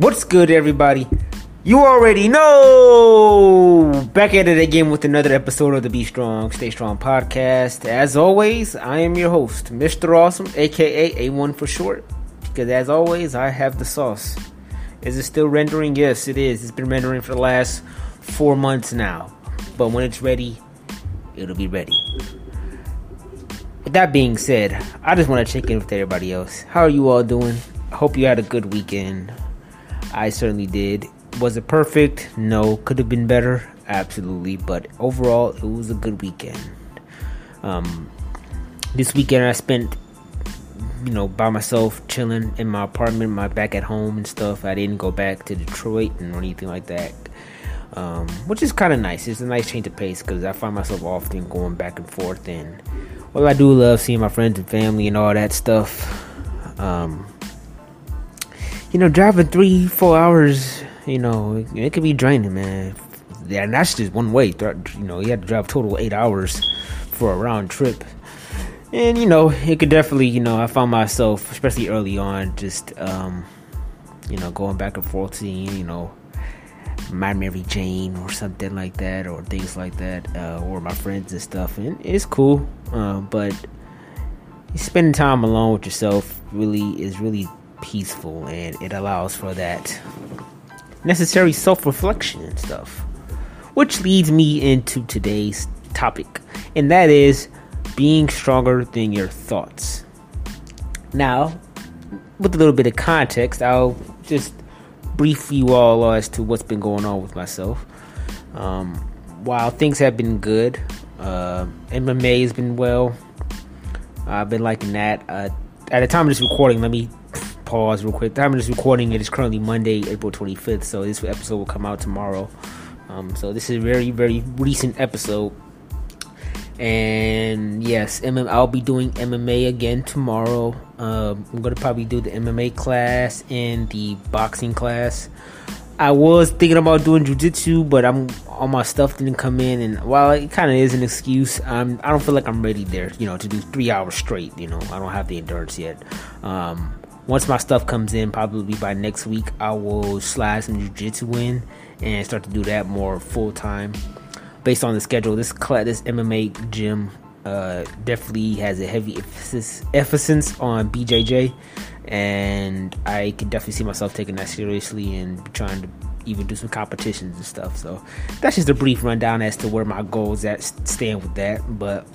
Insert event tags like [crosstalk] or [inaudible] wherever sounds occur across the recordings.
What's good, everybody? You already know! Back at it again with another episode of the Be Strong, Stay Strong podcast. As always, I am your host, Mr. Awesome, aka A1 for short. Because as always, I have the sauce. Is it still rendering? Yes, it is. It's been rendering for the last four months now. But when it's ready, it'll be ready. With that being said, I just want to check in with everybody else. How are you all doing? I hope you had a good weekend. I certainly did. Was it perfect? No. Could have been better? Absolutely. But overall, it was a good weekend. Um, this weekend I spent, you know, by myself, chilling in my apartment, my back at home and stuff. I didn't go back to Detroit and anything like that. Um, which is kind of nice. It's a nice change of pace because I find myself often going back and forth. And well, I do love seeing my friends and family and all that stuff. Um, you know, driving three, four hours, you know, it, it could be draining, man. Yeah, and that's just one way. You know, you had to drive total eight hours for a round trip. And, you know, it could definitely, you know, I found myself, especially early on, just, um, you know, going back and forth, seeing, you know, my Mary Jane or something like that, or things like that, uh, or my friends and stuff. And it's cool, uh, but spending time alone with yourself really is really peaceful and it allows for that necessary self reflection and stuff. Which leads me into today's topic, and that is being stronger than your thoughts. Now, with a little bit of context, I'll just brief you all as to what's been going on with myself. Um, while things have been good, uh, MMA has been well. I've been liking that. Uh, at the time of this recording, let me pause real quick. The time of this recording, it is currently Monday, April 25th, so this episode will come out tomorrow. Um, so this is a very, very recent episode. And yes, MM, I'll be doing MMA again tomorrow. Um, I'm gonna probably do the MMA class and the boxing class. I was thinking about doing jujitsu, but I'm all my stuff didn't come in, and while it kind of is an excuse, I'm I don't feel like I'm ready there, you know, to do three hours straight. You know, I don't have the endurance yet. Um, once my stuff comes in, probably by next week, I will slide some jujitsu in and start to do that more full time. Based on the schedule, this class, this MMA gym uh, definitely has a heavy emphasis, emphasis on BJJ, and I can definitely see myself taking that seriously and trying to even do some competitions and stuff. So that's just a brief rundown as to where my goals at stand with that. But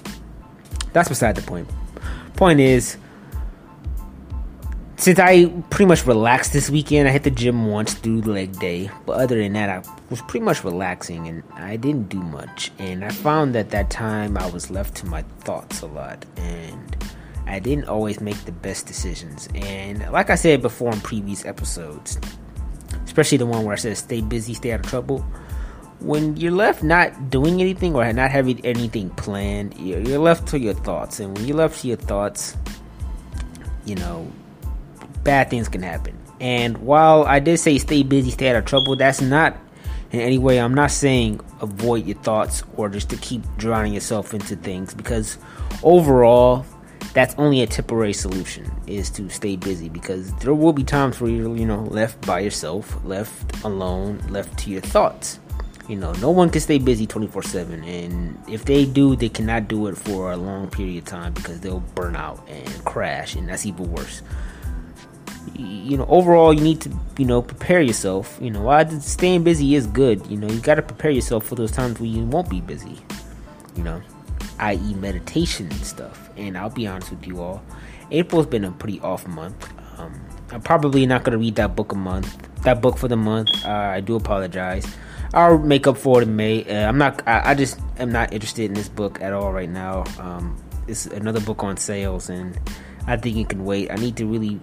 that's beside the point. Point is, since I pretty much relaxed this weekend, I hit the gym once through leg day. But other than that, I was pretty much relaxing and I didn't do much. And I found that that time I was left to my thoughts a lot. And I didn't always make the best decisions. And like I said before in previous episodes, especially the one where I said stay busy, stay out of trouble. When you're left not doing anything or not having anything planned, you're left to your thoughts. And when you're left to your thoughts, you know, bad things can happen. And while I did say stay busy, stay out of trouble, that's not in any way, I'm not saying avoid your thoughts or just to keep drowning yourself into things because overall, that's only a temporary solution is to stay busy because there will be times where you're, you know, left by yourself, left alone, left to your thoughts. You know, no one can stay busy 24 7. And if they do, they cannot do it for a long period of time because they'll burn out and crash, and that's even worse you know, overall, you need to, you know, prepare yourself. You know, while staying busy is good, you know, you got to prepare yourself for those times where you won't be busy. You know, i.e., meditation and stuff. And I'll be honest with you all, April's been a pretty off month. Um, I'm probably not gonna read that book a month. That book for the month. Uh, I do apologize. I'll make up for it in May. Uh, I'm not. I, I, just am not interested in this book at all right now. Um, it's another book on sales, and I think it can wait. I need to really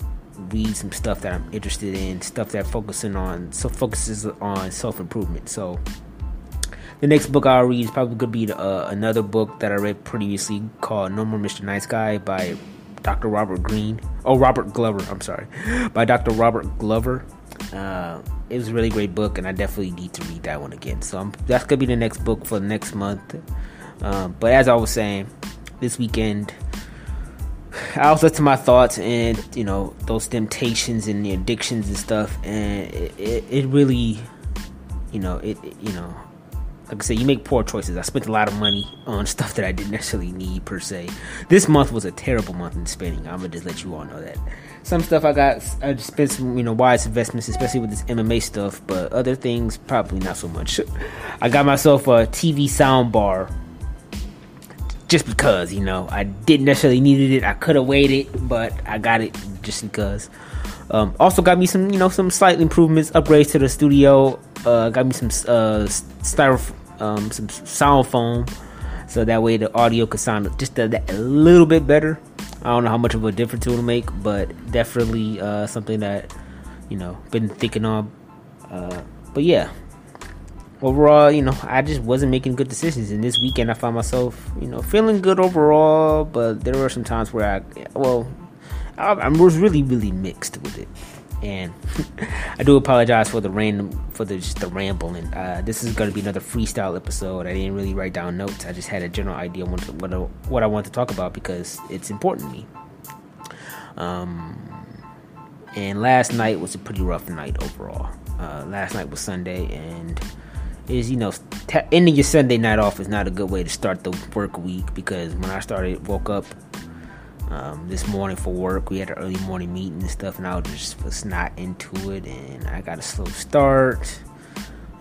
read some stuff that I'm interested in, stuff that focusing on so focuses on self improvement. So the next book I'll read is probably gonna be uh, another book that I read previously called No More Mr. Nice Guy by Dr. Robert Greene. Oh, Robert Glover. I'm sorry, [laughs] by Dr. Robert Glover. Uh, it was a really great book, and I definitely need to read that one again. So I'm, that's gonna be the next book for next month. Um, but as I was saying, this weekend was left to my thoughts and you know those temptations and the addictions and stuff, and it, it, it really, you know, it, it you know like I said, you make poor choices. I spent a lot of money on [laughs] stuff that I didn't necessarily need per se. This month was a terrible month in spending. I'm gonna just let you all know that. Some stuff I got, I spent some, you know, wise investments, especially with this MMA stuff. But other things, probably not so much. [laughs] I got myself a TV sound bar, just because, you know, I didn't necessarily needed it. I could have waited, but I got it just because. Um, also got me some, you know, some slight improvements, upgrades to the studio. Uh, got me some uh, um, some sound foam, so that way the audio could sound just a, a, little bit better. I don't know how much of a difference it will make, but definitely uh, something that you know been thinking on. Uh, but yeah, overall, you know, I just wasn't making good decisions. And this weekend, I found myself, you know, feeling good overall, but there were some times where I, well, I, I was really, really mixed with it and [laughs] I do apologize for the random for the just the rambling. Uh, this is going to be another freestyle episode. I didn't really write down notes. I just had a general idea what what, what I want to talk about because it's important to me. Um, and last night was a pretty rough night overall. Uh, last night was Sunday, and is you know ending your Sunday night off is not a good way to start the work week because when I started woke up um, this morning for work. We had an early morning meeting and stuff, and I was just was not into it, and I got a slow start.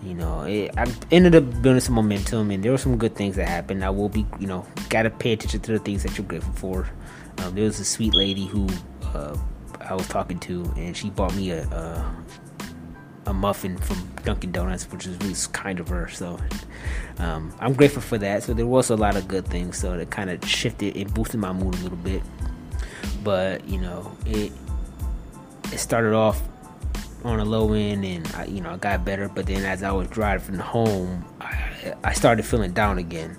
You know, it, I ended up building some momentum, and there were some good things that happened. I will be, you know, gotta pay attention to the things that you're grateful for. Um, there was a sweet lady who uh, I was talking to, and she bought me a, a a muffin from Dunkin' Donuts, which is really kind of her. So um, I'm grateful for that. So there was a lot of good things. So it kind of shifted and boosted my mood a little bit. But you know, it it started off on a low end, and I, you know, I got better. But then as I was driving home, I, I started feeling down again.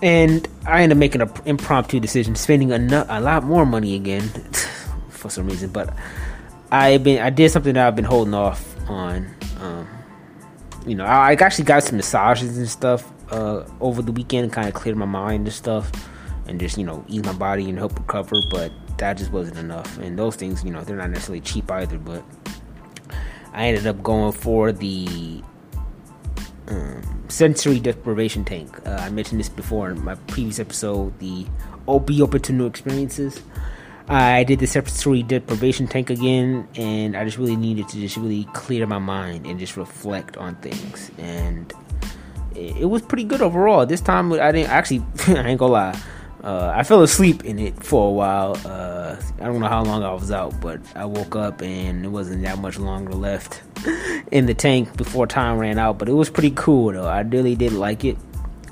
And I ended up making an impromptu decision, spending a, a lot more money again [laughs] for some reason. But I been I did something that I've been holding off on. Um, you know, I, I, actually got some massages and stuff uh, over the weekend, kind of cleared my mind and stuff, and just you know ease my body and help recover. But that just wasn't enough. And those things, you know, they're not necessarily cheap either. But I ended up going for the um, sensory deprivation tank. Uh, I mentioned this before in my previous episode. The OB open to new experiences. I did the sensory deprivation tank again, and I just really needed to just really clear my mind and just reflect on things. And it, it was pretty good overall. This time, I didn't actually. [laughs] I ain't gonna lie. Uh, I fell asleep in it for a while. Uh, I don't know how long I was out, but I woke up and it wasn't that much longer left [laughs] in the tank before time ran out. But it was pretty cool though. I really did like it.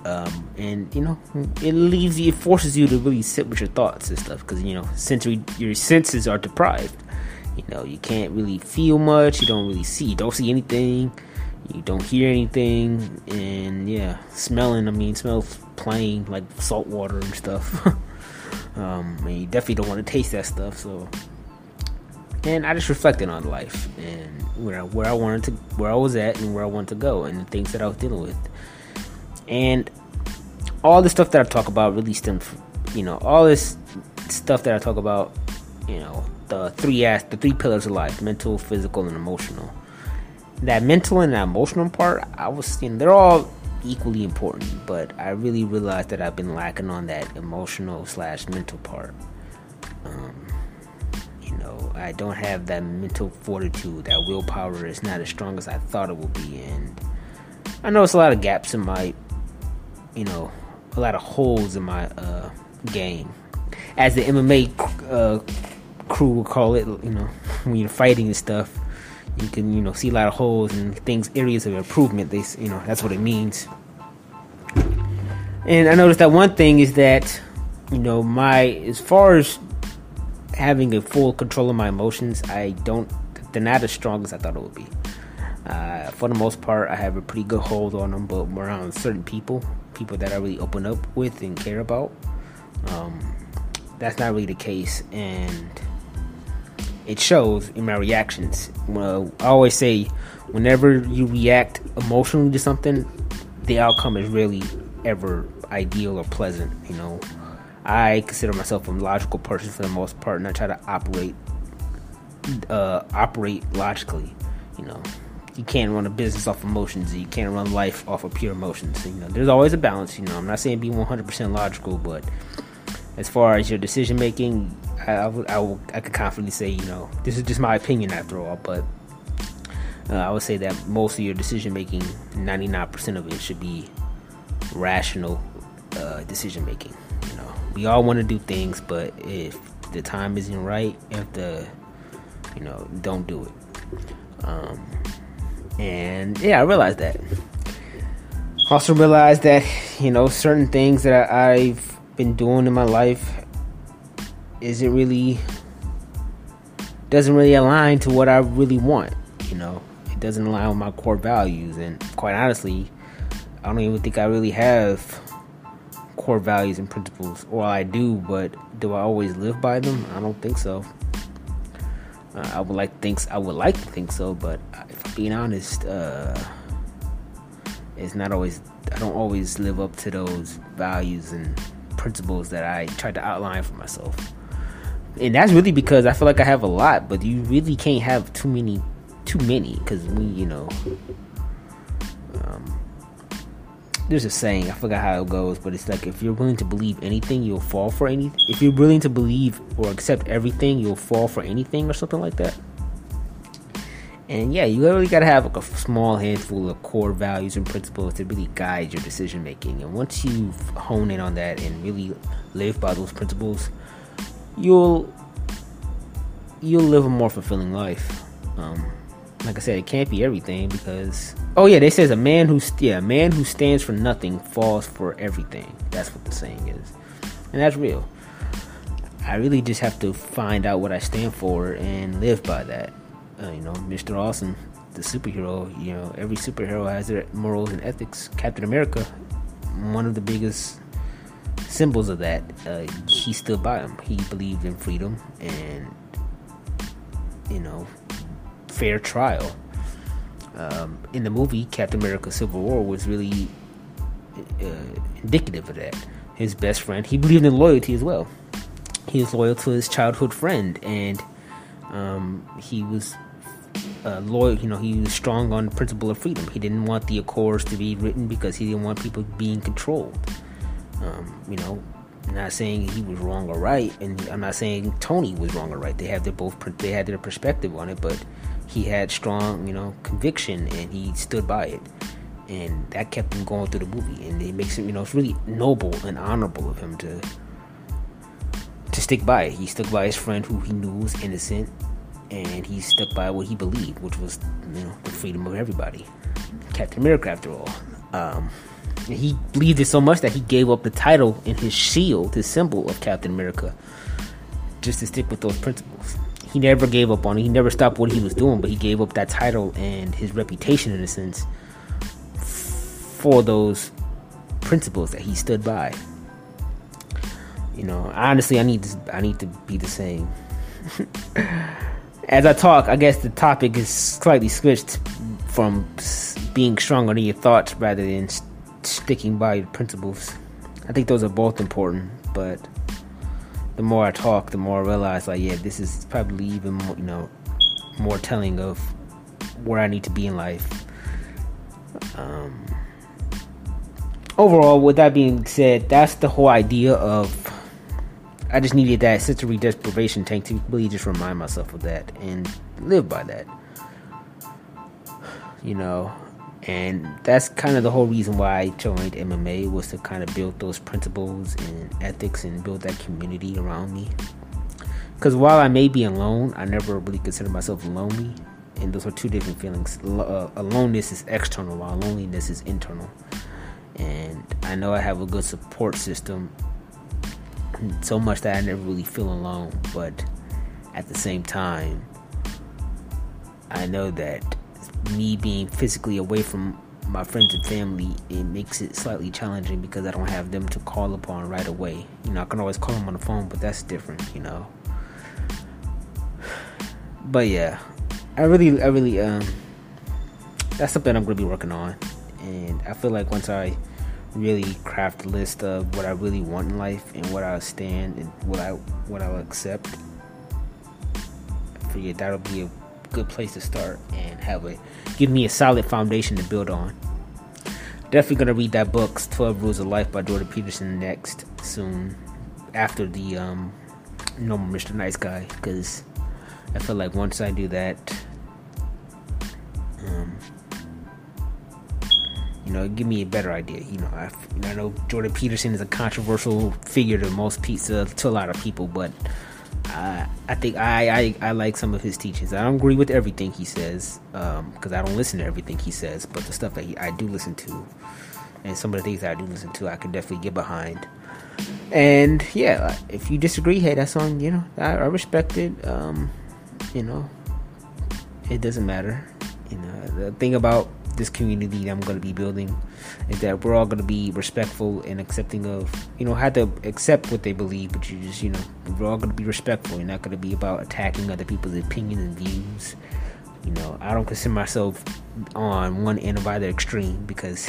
Um, and you know, it leaves you, it forces you to really sit with your thoughts and stuff because you know, sensory, your senses are deprived. You know, you can't really feel much. You don't really see. You don't see anything. You don't hear anything. And yeah, smelling. I mean, smells plain like salt water and stuff. [laughs] um, and you definitely don't want to taste that stuff. So, and I just reflected on life and where where I wanted to, where I was at, and where I wanted to go, and the things that I was dealing with and all the stuff that I talk about really stems from, you know, all this stuff that I talk about, you know, the three as the three pillars of life: mental, physical, and emotional. That mental and that emotional part, I was, you know, they're all equally important, but I really realized that I've been lacking on that emotional slash mental part. Um, you know, I don't have that mental fortitude, that willpower is not as strong as I thought it would be, and I know it's a lot of gaps in my you know, a lot of holes in my uh, game. As the MMA uh, crew would call it, you know, [laughs] when you're fighting and stuff, you can, you know, see a lot of holes and things, areas of improvement. They, you know, that's what it means. And I noticed that one thing is that, you know, my, as far as having a full control of my emotions, I don't, they're not as strong as I thought it would be. Uh, for the most part, I have a pretty good hold on them, but around certain people, people that I really open up with and care about, um, that's not really the case, and it shows in my reactions. Well, I always say, whenever you react emotionally to something, the outcome is really ever ideal or pleasant. You know, I consider myself a logical person for the most part, and I try to operate uh, operate logically. You know, you can't run a business off emotions. You can't run life off of pure emotions. You know, there's always a balance. You know, I'm not saying be 100% logical, but as far as your decision making, I, I, I, I could confidently say, you know, this is just my opinion after all, but uh, I would say that most of your decision making, 99% of it, should be rational uh, decision making. You know, we all want to do things, but if the time isn't right, if the, you know, don't do it. Um, and yeah, I realized that. Also realized that you know certain things that I've been doing in my life isn't really doesn't really align to what I really want. You know, it doesn't align with my core values, and quite honestly, I don't even think I really have core values and principles. Or I do, but do I always live by them? I don't think so. Uh, I would like thinks I would like to think so, but being honest, uh, it's not always. I don't always live up to those values and principles that I tried to outline for myself. And that's really because I feel like I have a lot, but you really can't have too many, too many, because we, you know, um, there's a saying I forgot how it goes, but it's like if you're willing to believe anything, you'll fall for anything. If you're willing to believe or accept everything, you'll fall for anything, or something like that. And yeah, you really gotta have like a small handful of core values and principles to really guide your decision making. And once you hone in on that and really live by those principles, you'll you'll live a more fulfilling life. Um, like I said, it can't be everything because oh yeah, they says a man who yeah, a man who stands for nothing falls for everything. That's what the saying is, and that's real. I really just have to find out what I stand for and live by that. Uh, you know, Mr. Awesome, the superhero. You know, every superhero has their morals and ethics. Captain America, one of the biggest symbols of that. Uh, he stood by him. He believed in freedom and you know fair trial. Um, in the movie, Captain America: Civil War was really uh, indicative of that. His best friend, he believed in loyalty as well. He was loyal to his childhood friend, and um, he was uh, loyal. You know, he was strong on principle of freedom. He didn't want the Accords to be written because he didn't want people being controlled. Um, you know, I'm not saying he was wrong or right, and I'm not saying Tony was wrong or right. They have their both they had their perspective on it, but he had strong, you know, conviction and he stood by it. And that kept him going through the movie. And it makes him, you know, it's really noble and honorable of him to to stick by it. He stuck by his friend who he knew was innocent and he stuck by what he believed, which was, you know, the freedom of everybody. Captain America after all. Um, he believed it so much that he gave up the title and his shield, his symbol of Captain America, just to stick with those principles he never gave up on it. He never stopped what he was doing, but he gave up that title and his reputation in a sense for those principles that he stood by. You know, honestly, I need to I need to be the same. [laughs] As I talk, I guess the topic is slightly switched from being stronger than your thoughts rather than sticking by your principles. I think those are both important, but the more I talk, the more I realize, like, yeah, this is probably even more, you know, more telling of where I need to be in life. Um, overall, with that being said, that's the whole idea of. I just needed that sensory deprivation tank to really just remind myself of that and live by that. You know, and that's kind of the whole reason why I joined MMA was to kind of build those principles and ethics and build that community around me. Because while I may be alone, I never really consider myself lonely, and those are two different feelings. Uh, aloneness is external, while loneliness is internal. And I know I have a good support system, so much that I never really feel alone. But at the same time, I know that me being physically away from my friends and family, it makes it slightly challenging because I don't have them to call upon right away. You know, I can always call them on the phone, but that's different, you know. But yeah, I really, I really, um, that's something I'm gonna be working on, and I feel like once I really craft a list of what I really want in life and what I'll stand and what I what I'll accept. I figured that'll be a good place to start and have a give me a solid foundation to build on. Definitely gonna read that book, Twelve Rules of Life by Jordan Peterson next soon after the um, No More Mr. Nice Guy because I feel like once I do that, um, you know, give me a better idea. You know, I, you know, I know Jordan Peterson is a controversial figure to most pizza to a lot of people, but I, I think I, I, I like some of his teachings. I don't agree with everything he says because um, I don't listen to everything he says, but the stuff that he, I do listen to, and some of the things that I do listen to, I can definitely get behind. And yeah, if you disagree, hey, that's on you know. I, I respect it. Um, you know, it doesn't matter. You know, the thing about this community that I'm going to be building is that we're all going to be respectful and accepting of, you know, have to accept what they believe, but you just, you know, we're all going to be respectful. You're not going to be about attacking other people's opinions and views. You know, I don't consider myself on one end of either extreme because,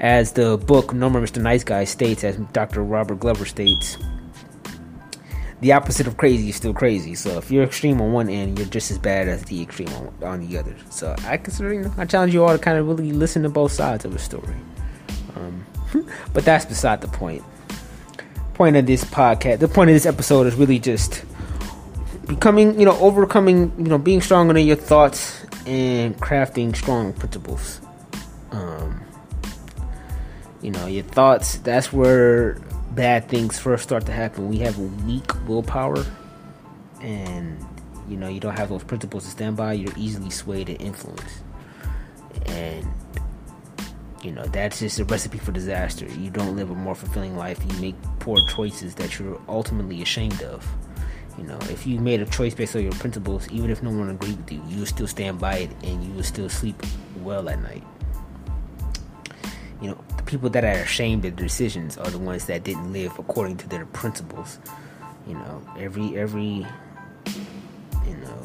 as the book No More Mr. Nice Guy states, as Dr. Robert Glover states, the opposite of crazy is still crazy. So if you're extreme on one end, you're just as bad as the extreme on, on the other. So I consider, you know, I challenge you all to kind of really listen to both sides of a story. Um, [laughs] but that's beside the point. Point of this podcast, the point of this episode is really just becoming, you know, overcoming, you know, being stronger than your thoughts and crafting strong principles. Um, you know, your thoughts. That's where bad things first start to happen, we have weak willpower, and you know you don't have those principles to stand by. You're easily swayed and influenced, and you know that's just a recipe for disaster. You don't live a more fulfilling life. You make poor choices that you're ultimately ashamed of. You know, if you made a choice based on your principles, even if no one agreed with you, you will still stand by it and you will still sleep well at night. You know, people that are ashamed of their decisions are the ones that didn't live according to their principles. You know, every every you know,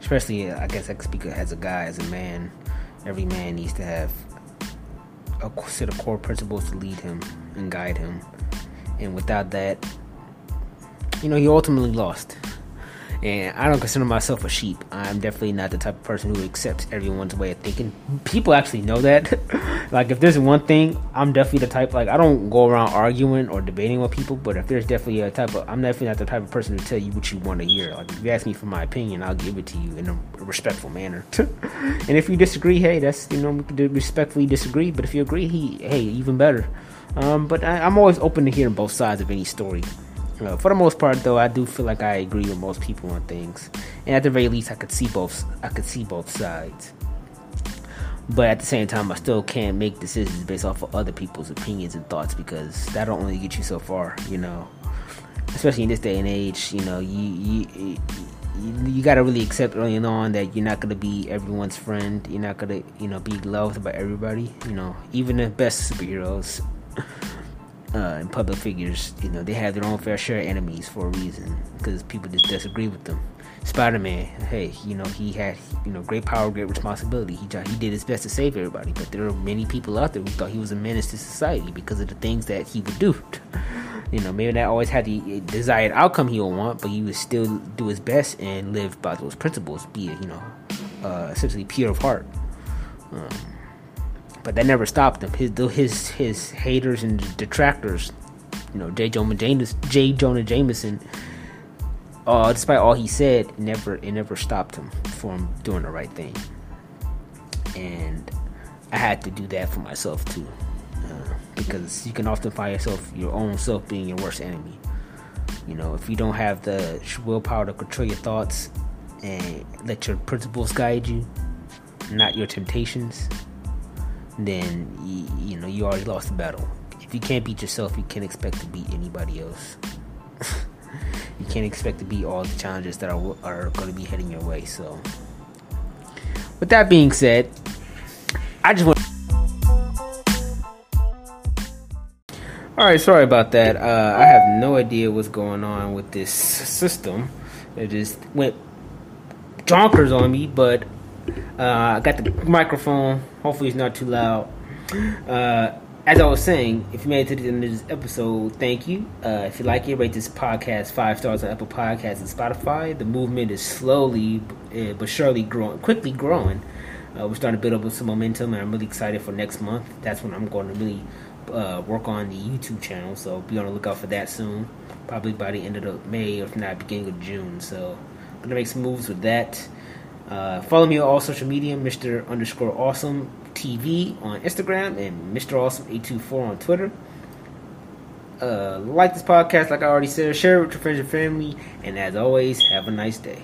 especially I guess I can speak as a guy, as a man. Every man needs to have a set of core principles to lead him and guide him, and without that, you know, he ultimately lost. And I don't consider myself a sheep. I'm definitely not the type of person who accepts everyone's way of thinking. People actually know that. [laughs] like, if there's one thing, I'm definitely the type, like, I don't go around arguing or debating with people, but if there's definitely a type of, I'm definitely not the type of person to tell you what you want to hear. Like, if you ask me for my opinion, I'll give it to you in a respectful manner. [laughs] and if you disagree, hey, that's, you know, we can respectfully disagree, but if you agree, he, hey, even better. Um, but I, I'm always open to hearing both sides of any story. For the most part, though, I do feel like I agree with most people on things, and at the very least, I could see both. I could see both sides. But at the same time, I still can't make decisions based off of other people's opinions and thoughts because that'll only get you so far, you know. Especially in this day and age, you know, you you you, you gotta really accept early on that you're not gonna be everyone's friend. You're not gonna, you know, be loved by everybody. You know, even the best superheroes [laughs] uh, and public figures, you know, they have their own fair share of enemies for a reason because people just disagree with them. Spider Man, hey, you know, he had, you know, great power, great responsibility. He, he did his best to save everybody, but there are many people out there who thought he was a menace to society because of the things that he would do. [laughs] you know, maybe not always had the desired outcome he would want, but he would still do his best and live by those principles, be, you know, uh, essentially pure of heart. Um, but that never stopped him. His his his haters and detractors, you know, J. Jonah Jameson, J. Jonah Jameson. Uh, despite all he said, never it never stopped him from doing the right thing. And I had to do that for myself too, uh, because you can often find yourself your own self being your worst enemy. You know, if you don't have the willpower to control your thoughts and let your principles guide you, not your temptations, then you, you know you already lost the battle. If you can't beat yourself, you can't expect to beat anybody else. [laughs] you can't expect to beat all the challenges that are are going to be heading your way. So, with that being said, I just want. All right, sorry about that. Uh, I have no idea what's going on with this system. It just went jonkers on me, but uh, I got the microphone. Hopefully, it's not too loud. Uh, as I was saying, if you made it to the end of this episode, thank you. Uh, if you like it, rate this podcast five stars on Apple Podcasts and Spotify. The movement is slowly uh, but surely growing, quickly growing. Uh, we're starting to build up some momentum, and I'm really excited for next month. That's when I'm going to really uh, work on the YouTube channel, so be on the lookout for that soon. Probably by the end of the May, or if not, beginning of June. So, I'm gonna make some moves with that. Uh, follow me on all social media, Mr. Underscore Awesome TV on Instagram and Mr. Awesome 824 on Twitter. Uh, like this podcast, like I already said, share it with your friends and family, and as always, have a nice day.